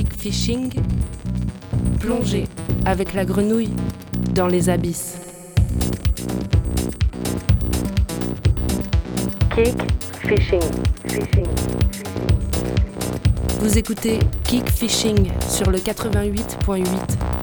kick fishing, plongez avec la grenouille dans les abysses. Kick fishing, fishing. Vous écoutez Kick Fishing sur le 88.8.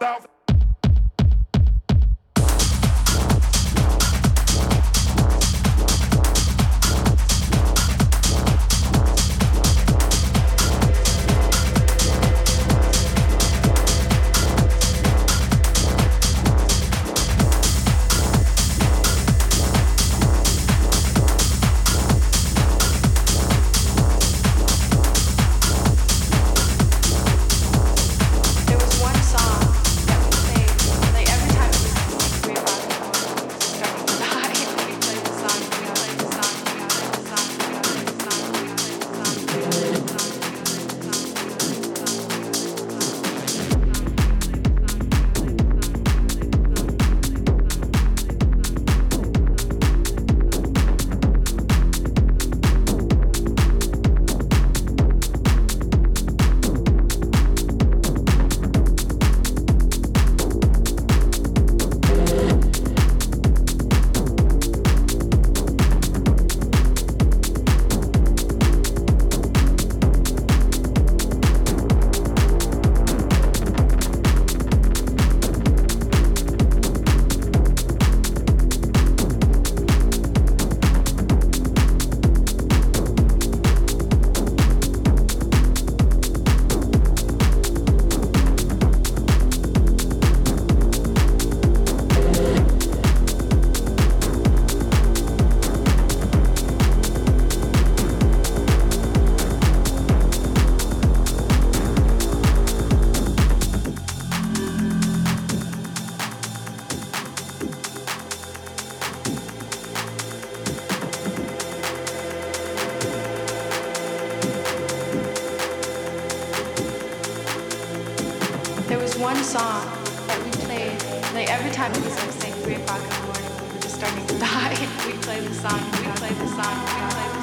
south. one song that we played, like every time it was like say 3 o'clock in the morning, we were just starting to die. we played the song, we played the song, we played the song.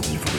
au niveau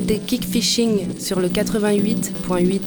C'était Kickfishing sur le 88.8.